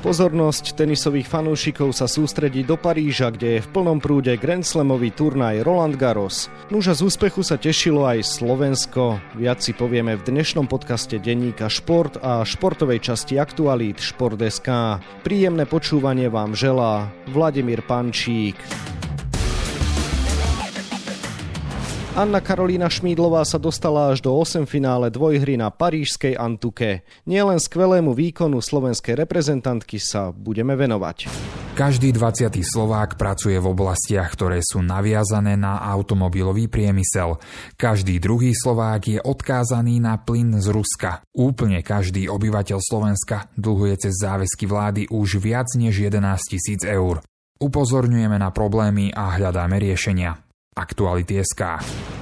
Pozornosť tenisových fanúšikov sa sústredí do Paríža, kde je v plnom prúde Grand Slamový turnaj Roland Garros. Nuža z úspechu sa tešilo aj Slovensko. Viac si povieme v dnešnom podcaste denníka Šport a športovej časti Aktualít Šport.sk. Príjemné počúvanie vám želá Vladimír Pančík. Anna Karolína Šmídlová sa dostala až do 8 finále dvojhry na parížskej Antuke. Nielen skvelému výkonu slovenskej reprezentantky sa budeme venovať. Každý 20. Slovák pracuje v oblastiach, ktoré sú naviazané na automobilový priemysel. Každý druhý Slovák je odkázaný na plyn z Ruska. Úplne každý obyvateľ Slovenska dlhuje cez záväzky vlády už viac než 11 tisíc eur. Upozorňujeme na problémy a hľadáme riešenia. Aktuality SK.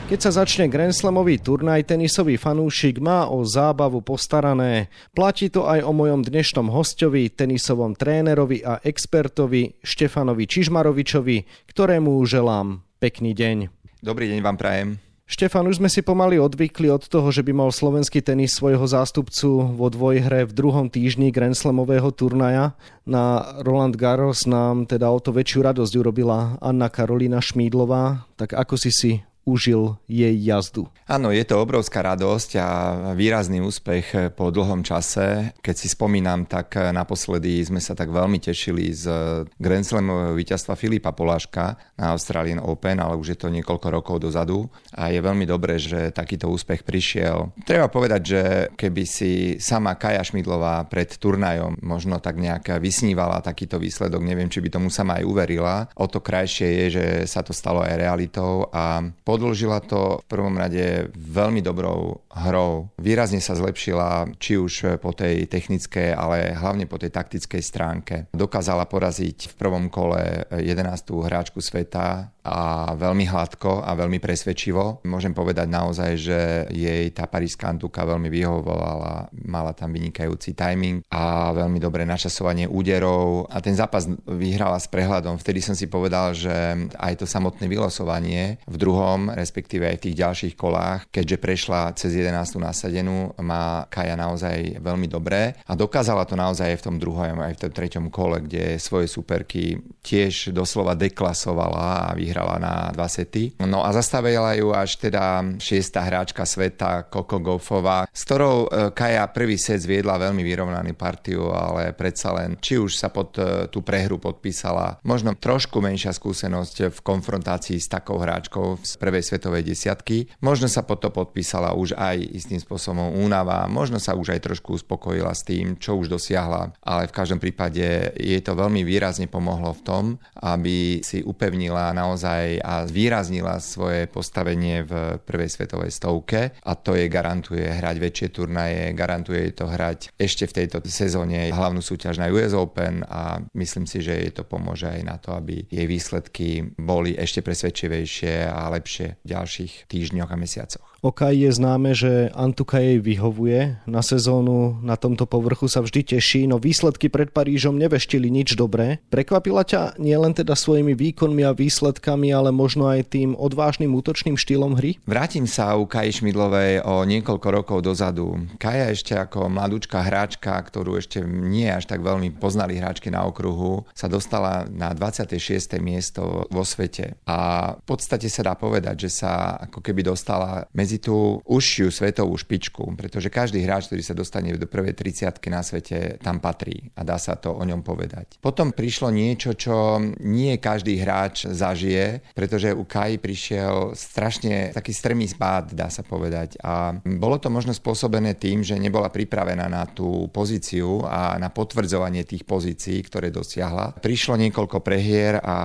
Keď sa začne Grand Slamový turnaj, tenisový fanúšik má o zábavu postarané. Platí to aj o mojom dnešnom hostovi, tenisovom trénerovi a expertovi Štefanovi Čižmarovičovi, ktorému želám pekný deň. Dobrý deň vám prajem. Štefan, už sme si pomaly odvykli od toho, že by mal slovenský tenis svojho zástupcu vo dvojhre v druhom týždni Grand Slamového turnaja. Na Roland Garros nám teda o to väčšiu radosť urobila Anna Karolina Šmídlová. Tak ako si si užil jej jazdu. Áno, je to obrovská radosť a výrazný úspech po dlhom čase. Keď si spomínam, tak naposledy sme sa tak veľmi tešili z Grand Slamového víťazstva Filipa Poláška na Australian Open, ale už je to niekoľko rokov dozadu a je veľmi dobré, že takýto úspech prišiel. Treba povedať, že keby si sama Kaja Šmidlová pred turnajom možno tak nejak vysnívala takýto výsledok, neviem, či by tomu sama aj uverila. O to krajšie je, že sa to stalo aj realitou a po Podložila to v prvom rade veľmi dobrou hrou. Výrazne sa zlepšila či už po tej technickej, ale hlavne po tej taktickej stránke. Dokázala poraziť v prvom kole 11. hráčku sveta a veľmi hladko a veľmi presvedčivo. Môžem povedať naozaj, že jej tá paríska Antuka veľmi vyhovovala, mala tam vynikajúci timing a veľmi dobré načasovanie úderov a ten zápas vyhrala s prehľadom. Vtedy som si povedal, že aj to samotné vylosovanie v druhom respektíve aj v tých ďalších kolách, keďže prešla cez 11. nasadenú, má Kaja naozaj veľmi dobré a dokázala to naozaj aj v tom druhom, aj v tom treťom kole, kde svoje superky tiež doslova deklasovala a vyhrala na dva sety. No a zastavila ju až teda šiesta hráčka sveta Koko Goffová, s ktorou e, Kaja prvý set zviedla veľmi vyrovnaný partiu, ale predsa len či už sa pod e, tú prehru podpísala, možno trošku menšia skúsenosť v konfrontácii s takou hráčkou z prvej prvej svetovej desiatky. Možno sa pod to podpísala už aj istým spôsobom únava, možno sa už aj trošku uspokojila s tým, čo už dosiahla, ale v každom prípade jej to veľmi výrazne pomohlo v tom, aby si upevnila naozaj a zvýraznila svoje postavenie v prvej svetovej stovke. A to jej garantuje hrať väčšie turnaje, garantuje jej to hrať ešte v tejto sezóne hlavnú súťaž na US Open. A myslím si, že jej to pomôže aj na to, aby jej výsledky boli ešte presvedčivejšie a lepšie v ďalších týždňoch a mesiacoch. OK je známe, že Antuka jej vyhovuje. Na sezónu na tomto povrchu sa vždy teší, no výsledky pred Parížom neveštili nič dobré. Prekvapila ťa nielen teda svojimi výkonmi a výsledkami, ale možno aj tým odvážnym útočným štýlom hry? Vrátim sa u Kaji Šmidlovej o niekoľko rokov dozadu. Kaja ešte ako mladúčka hráčka, ktorú ešte nie až tak veľmi poznali hráčky na okruhu, sa dostala na 26. miesto vo svete. A v podstate sa dá povedať, že sa ako keby dostala medzi tú užšiu svetovú špičku, pretože každý hráč, ktorý sa dostane do prvej 30 na svete, tam patrí a dá sa to o ňom povedať. Potom prišlo niečo, čo nie každý hráč zažije, pretože u Kai prišiel strašne taký strmý spád, dá sa povedať. A bolo to možno spôsobené tým, že nebola pripravená na tú pozíciu a na potvrdzovanie tých pozícií, ktoré dosiahla. Prišlo niekoľko prehier a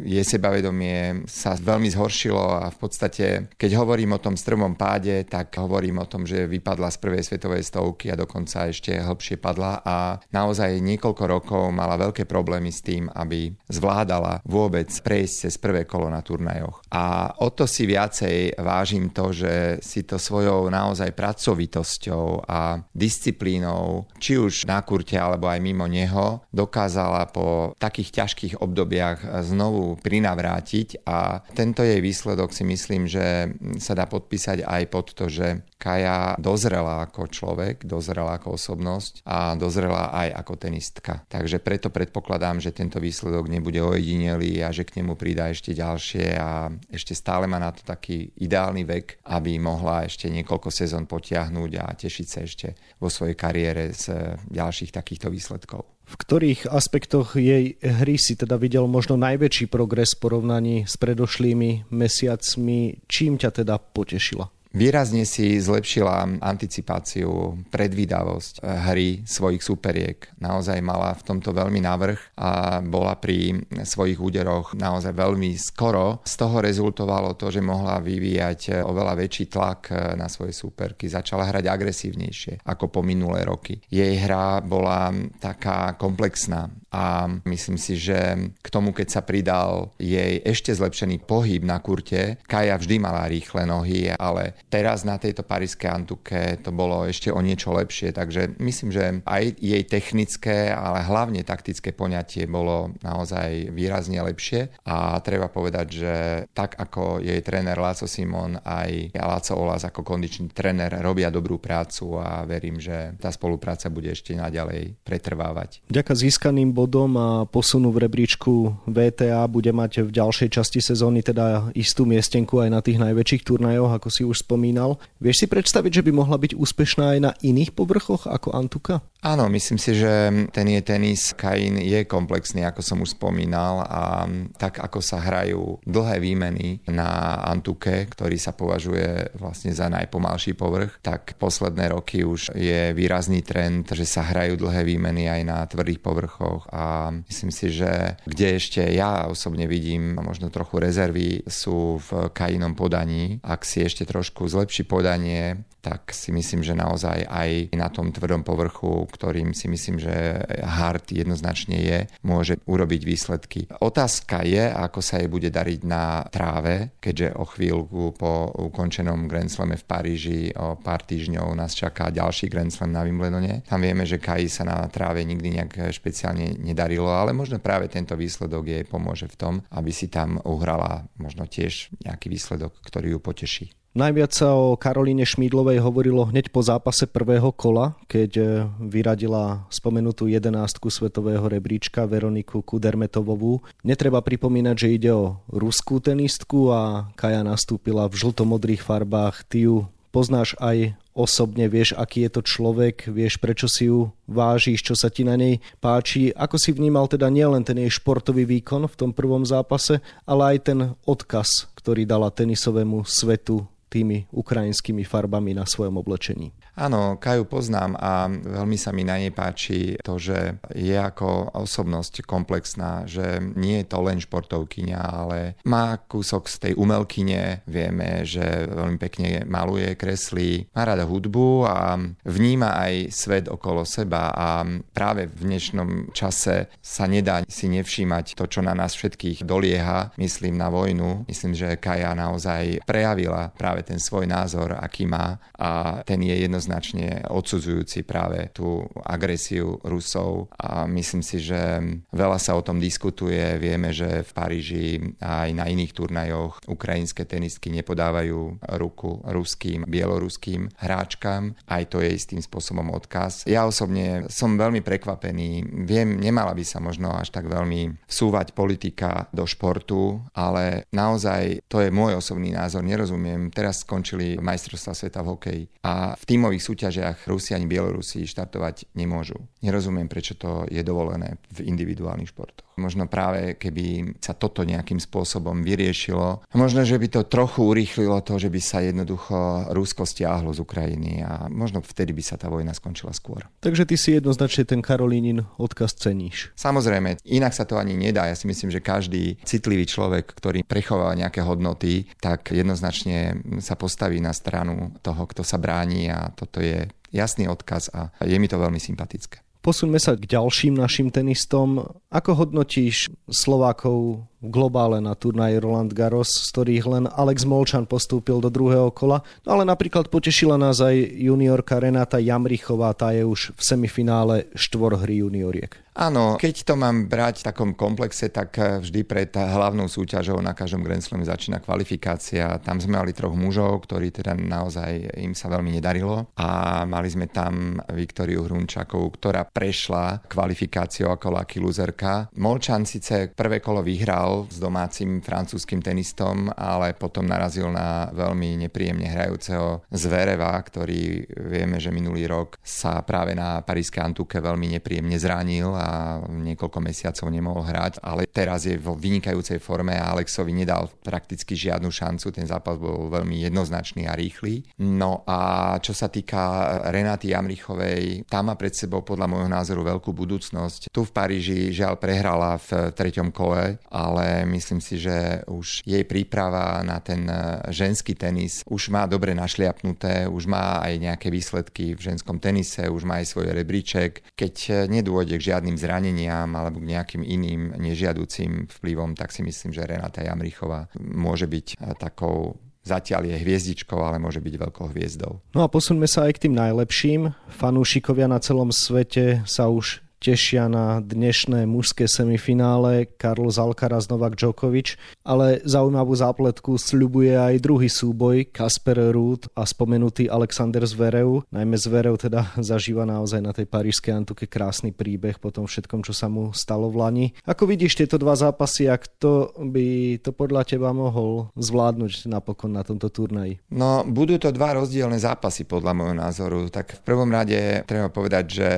jej sebavedomie sa veľmi zhoršilo a v podstate, keď hovorím o tom strmom páde, tak hovorím o tom, že vypadla z prvej svetovej stovky a dokonca ešte hlbšie padla a naozaj niekoľko rokov mala veľké problémy s tým, aby zvládala vôbec prejsť cez prvé kolo na turnajoch. A o to si viacej vážim to, že si to svojou naozaj pracovitosťou a disciplínou, či už na kurte alebo aj mimo neho, dokázala po takých ťažkých obdobiach znovu prinavrátiť a tento jej výsledok si myslím, že sa dá podpísať aj pod to, že Kaja dozrela ako človek, dozrela ako osobnosť a dozrela aj ako tenistka. Takže preto predpokladám, že tento výsledok nebude ojedinelý a že k nemu pridá ešte ďalšie a ešte stále má na to taký ideálny vek, aby mohla ešte niekoľko sezón potiahnuť a tešiť sa ešte vo svojej kariére z ďalších takýchto výsledkov. V ktorých aspektoch jej hry si teda videl možno najväčší progres v porovnaní s predošlými mesiacmi? Čím ťa teda potešila? Výrazne si zlepšila anticipáciu, predvídavosť hry svojich superiek. Naozaj mala v tomto veľmi navrh a bola pri svojich úderoch naozaj veľmi skoro. Z toho rezultovalo to, že mohla vyvíjať oveľa väčší tlak na svoje súperky. Začala hrať agresívnejšie ako po minulé roky. Jej hra bola taká komplexná a myslím si, že k tomu, keď sa pridal jej ešte zlepšený pohyb na kurte, Kaja vždy mala rýchle nohy, ale Teraz na tejto parískej Antuke to bolo ešte o niečo lepšie, takže myslím, že aj jej technické, ale hlavne taktické poňatie bolo naozaj výrazne lepšie a treba povedať, že tak ako jej tréner Láco Simon aj Láco Olas ako kondičný tréner robia dobrú prácu a verím, že tá spolupráca bude ešte naďalej pretrvávať. Ďaká získaným bodom a posunu v rebríčku VTA bude mať v ďalšej časti sezóny teda istú miestenku aj na tých najväčších turnajoch, ako si už spomínal. Vieš si predstaviť, že by mohla byť úspešná aj na iných povrchoch ako Antuka? Áno, myslím si, že ten je tenis Kain je komplexný, ako som už spomínal a tak ako sa hrajú dlhé výmeny na Antuke, ktorý sa považuje vlastne za najpomalší povrch, tak posledné roky už je výrazný trend, že sa hrajú dlhé výmeny aj na tvrdých povrchoch a myslím si, že kde ešte ja osobne vidím možno trochu rezervy sú v Kainom podaní. Ak si ešte trošku zlepší podanie, tak si myslím, že naozaj aj na tom tvrdom povrchu, ktorým si myslím, že hard jednoznačne je, môže urobiť výsledky. Otázka je, ako sa jej bude dariť na tráve, keďže o chvíľku po ukončenom Grand Slame v Paríži o pár týždňov nás čaká ďalší Grand Slam na Wimbledone. Tam vieme, že Kai sa na tráve nikdy nejak špeciálne nedarilo, ale možno práve tento výsledok jej pomôže v tom, aby si tam uhrala možno tiež nejaký výsledok, ktorý ju poteší. Najviac sa o Karolíne Šmídlovej hovorilo hneď po zápase prvého kola, keď e, vyradila spomenutú jedenástku svetového rebríčka Veroniku Kudermetovovú. Netreba pripomínať, že ide o ruskú tenistku a Kaja nastúpila v žltomodrých farbách. Ty ju poznáš aj osobne, vieš, aký je to človek, vieš, prečo si ju vážiš, čo sa ti na nej páči. Ako si vnímal teda nielen ten jej športový výkon v tom prvom zápase, ale aj ten odkaz, ktorý dala tenisovému svetu tými ukrajinskými farbami na svojom oblečení. Áno, Kaju poznám a veľmi sa mi na nej páči to, že je ako osobnosť komplexná, že nie je to len športovkyňa, ale má kúsok z tej umelkyne, vieme, že veľmi pekne maluje, kreslí, má rada hudbu a vníma aj svet okolo seba a práve v dnešnom čase sa nedá si nevšímať to, čo na nás všetkých dolieha, myslím na vojnu. Myslím, že Kaja naozaj prejavila práve ten svoj názor, aký má a ten je jedno jednoznačne odsudzujúci práve tú agresiu Rusov a myslím si, že veľa sa o tom diskutuje. Vieme, že v Paríži aj na iných turnajoch ukrajinské tenistky nepodávajú ruku ruským, bieloruským hráčkam. Aj to je istým spôsobom odkaz. Ja osobne som veľmi prekvapený. Viem, nemala by sa možno až tak veľmi vsúvať politika do športu, ale naozaj to je môj osobný názor. Nerozumiem. Teraz skončili majstrovstvá sveta v hokeji a v tímových tímových súťažiach Rusi ani Bielorusi štartovať nemôžu. Nerozumiem, prečo to je dovolené v individuálnych športoch. Možno práve keby sa toto nejakým spôsobom vyriešilo, možno, že by to trochu urýchlilo to, že by sa jednoducho Rusko stiahlo z Ukrajiny a možno vtedy by sa tá vojna skončila skôr. Takže ty si jednoznačne ten Karolínin odkaz ceníš. Samozrejme, inak sa to ani nedá. Ja si myslím, že každý citlivý človek, ktorý prechováva nejaké hodnoty, tak jednoznačne sa postaví na stranu toho, kto sa bráni a toto je jasný odkaz a je mi to veľmi sympatické. Posuňme sa k ďalším našim tenistom. Ako hodnotíš Slovákov v globále na turnaji Roland Garros, z ktorých len Alex Molčan postúpil do druhého kola. No ale napríklad potešila nás aj juniorka Renata Jamrichová, tá je už v semifinále štvorhry junioriek. Áno, keď to mám brať v takom komplexe, tak eh, vždy pred hlavnou súťažou na každom Grand Slame začína kvalifikácia. Tam sme mali troch mužov, ktorí teda naozaj im sa veľmi nedarilo a mali sme tam Viktoriu Hrunčakovú, ktorá prešla kvalifikáciou ako lucky loserka. Molčan síce prvé kolo vyhral s domácim francúzským tenistom, ale potom narazil na veľmi nepríjemne hrajúceho Zvereva, ktorý vieme, že minulý rok sa práve na parískej Antuke veľmi nepríjemne zranil a niekoľko mesiacov nemohol hrať, ale teraz je vo vynikajúcej forme a Alexovi nedal prakticky žiadnu šancu, ten zápas bol veľmi jednoznačný a rýchly. No a čo sa týka Renaty Jamrichovej, tá má pred sebou podľa môjho názoru veľkú budúcnosť. Tu v Paríži žiaľ prehrala v treťom kole, ale myslím si, že už jej príprava na ten ženský tenis už má dobre našliapnuté, už má aj nejaké výsledky v ženskom tenise, už má aj svoj rebríček. Keď nedôjde k žiadnym zraneniam alebo k nejakým iným nežiaducím vplyvom, tak si myslím, že Renata Jamrichová môže byť eh, takou Zatiaľ je hviezdičkou, ale môže byť veľkou hviezdou. No a posuňme sa aj k tým najlepším. Fanúšikovia na celom svete sa už tešia na dnešné mužské semifinále Carlos Alcaraz Novak Djokovic, ale zaujímavú zápletku sľubuje aj druhý súboj Kasper Ruud a spomenutý Alexander Zverev. Najmä Zverev teda zažíva naozaj na tej parížskej Antuke krásny príbeh po tom všetkom, čo sa mu stalo v Lani. Ako vidíš tieto dva zápasy a kto by to podľa teba mohol zvládnuť napokon na tomto turnaji? No, budú to dva rozdielne zápasy podľa môjho názoru. Tak v prvom rade treba povedať, že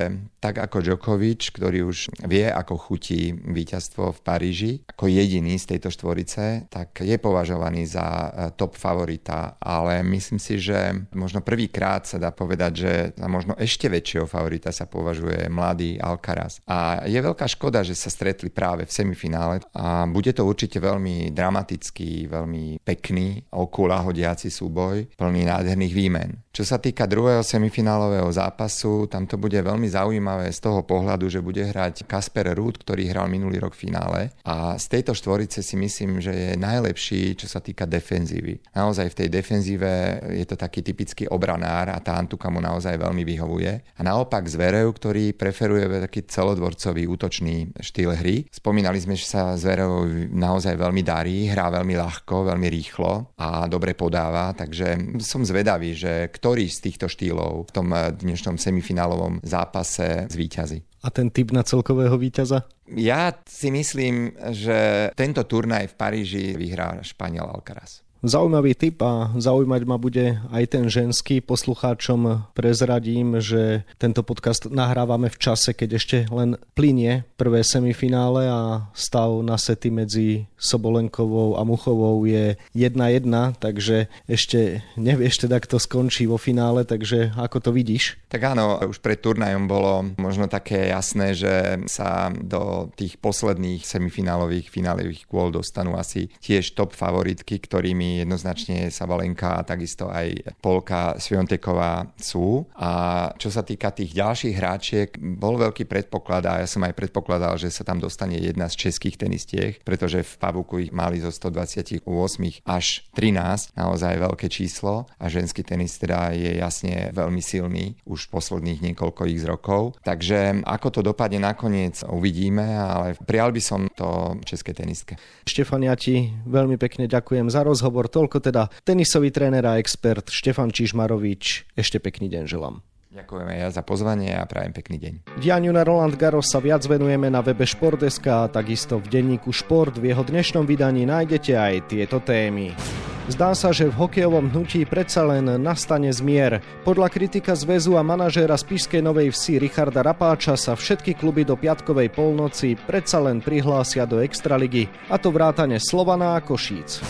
tak ako Djokovic, ktorý už vie, ako chutí víťazstvo v Paríži, ako jediný z tejto štvorice, tak je považovaný za e, top favorita, ale myslím si, že možno prvýkrát sa dá povedať, že za možno ešte väčšieho favorita sa považuje mladý Alcaraz. A je veľká škoda, že sa stretli práve v semifinále a bude to určite veľmi dramatický, veľmi pekný, oku hodiaci súboj, plný nádherných výmen. Čo sa týka druhého semifinálového zápasu, tam to bude veľmi zaujímavé z toho pohľadu, že bude hrať Kasper Ruud, ktorý hral minulý rok v finále a z tejto štvorice si myslím, že je najlepší, čo sa týka defenzívy. Naozaj v tej defenzíve je to taký typický obranár a tá Antuka mu naozaj veľmi vyhovuje. A naopak Zverev, ktorý preferuje taký celodvorcový útočný štýl hry. Spomínali sme, že sa Zverev naozaj veľmi darí, hrá veľmi ľahko, veľmi rýchlo a dobre podáva, takže som zvedavý, že ktorý z týchto štýlov v tom dnešnom semifinálovom zápase zvíťazí. A ten typ na celkového víťaza? Ja si myslím, že tento turnaj v Paríži vyhrá Španiel Alcaraz. Zaujímavý typ a zaujímať ma bude aj ten ženský. Poslucháčom prezradím, že tento podcast nahrávame v čase, keď ešte len plinie prvé semifinále a stav na sety medzi Sobolenkovou a Muchovou je 1-1, takže ešte nevieš teda, kto skončí vo finále, takže ako to vidíš? Tak áno, už pred turnajom bolo možno také jasné, že sa do tých posledných semifinálových, finálových kôl dostanú asi tiež top favoritky, ktorými jednoznačne Savalenka a takisto aj Polka Svionteková sú. A čo sa týka tých ďalších hráčiek, bol veľký predpoklad a ja som aj predpokladal, že sa tam dostane jedna z českých tenistiek, pretože v Pavuku ich mali zo 128 až 13, naozaj veľké číslo a ženský tenis teda je jasne veľmi silný už posledných niekoľko ich rokov. Takže ako to dopadne nakoniec uvidíme, ale prijal by som to české teniske. Štefan, ja ti veľmi pekne ďakujem za rozhovor rozhovor. Toľko teda tenisový tréner a expert Štefan Čižmarovič. Ešte pekný deň želám. Ďakujeme ja za pozvanie a prajem pekný deň. Dianiu na Roland Garros sa viac venujeme na webe Šport.sk a takisto v denníku Šport. V jeho dnešnom vydaní nájdete aj tieto témy. Zdá sa, že v hokejovom hnutí predsa len nastane zmier. Podľa kritika zväzu a manažéra Spišskej Novej Vsi Richarda Rapáča sa všetky kluby do piatkovej polnoci predsa len prihlásia do Extraligy, a to vrátane Slovana a Košíc.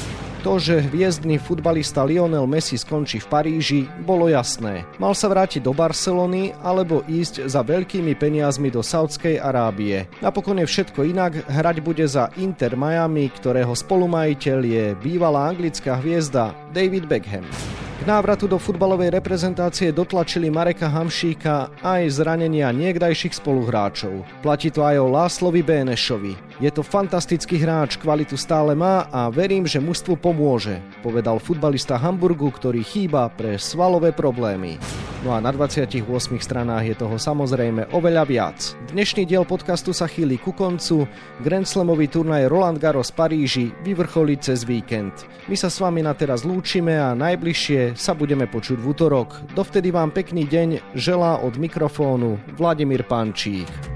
To, že hviezdny futbalista Lionel Messi skončí v Paríži, bolo jasné. Mal sa vrátiť do Barcelony alebo ísť za veľkými peniazmi do Saudskej Arábie. Napokon je všetko inak, hrať bude za Inter Miami, ktorého spolumajiteľ je bývalá anglická hviezda David Beckham. K návratu do futbalovej reprezentácie dotlačili Mareka Hamšíka aj zranenia niekdajších spoluhráčov. Platí to aj o Láslovi Bénešovi. Je to fantastický hráč, kvalitu stále má a verím, že mužstvu pomôže, povedal futbalista Hamburgu, ktorý chýba pre svalové problémy. No a na 28 stranách je toho samozrejme oveľa viac. Dnešný diel podcastu sa chýli ku koncu. Grand Slamový turnaj Roland Garros Paríži vyvrcholí cez víkend. My sa s vami na teraz lúčime a najbližšie sa budeme počuť v útorok. Dovtedy vám pekný deň želá od mikrofónu Vladimír Pančík.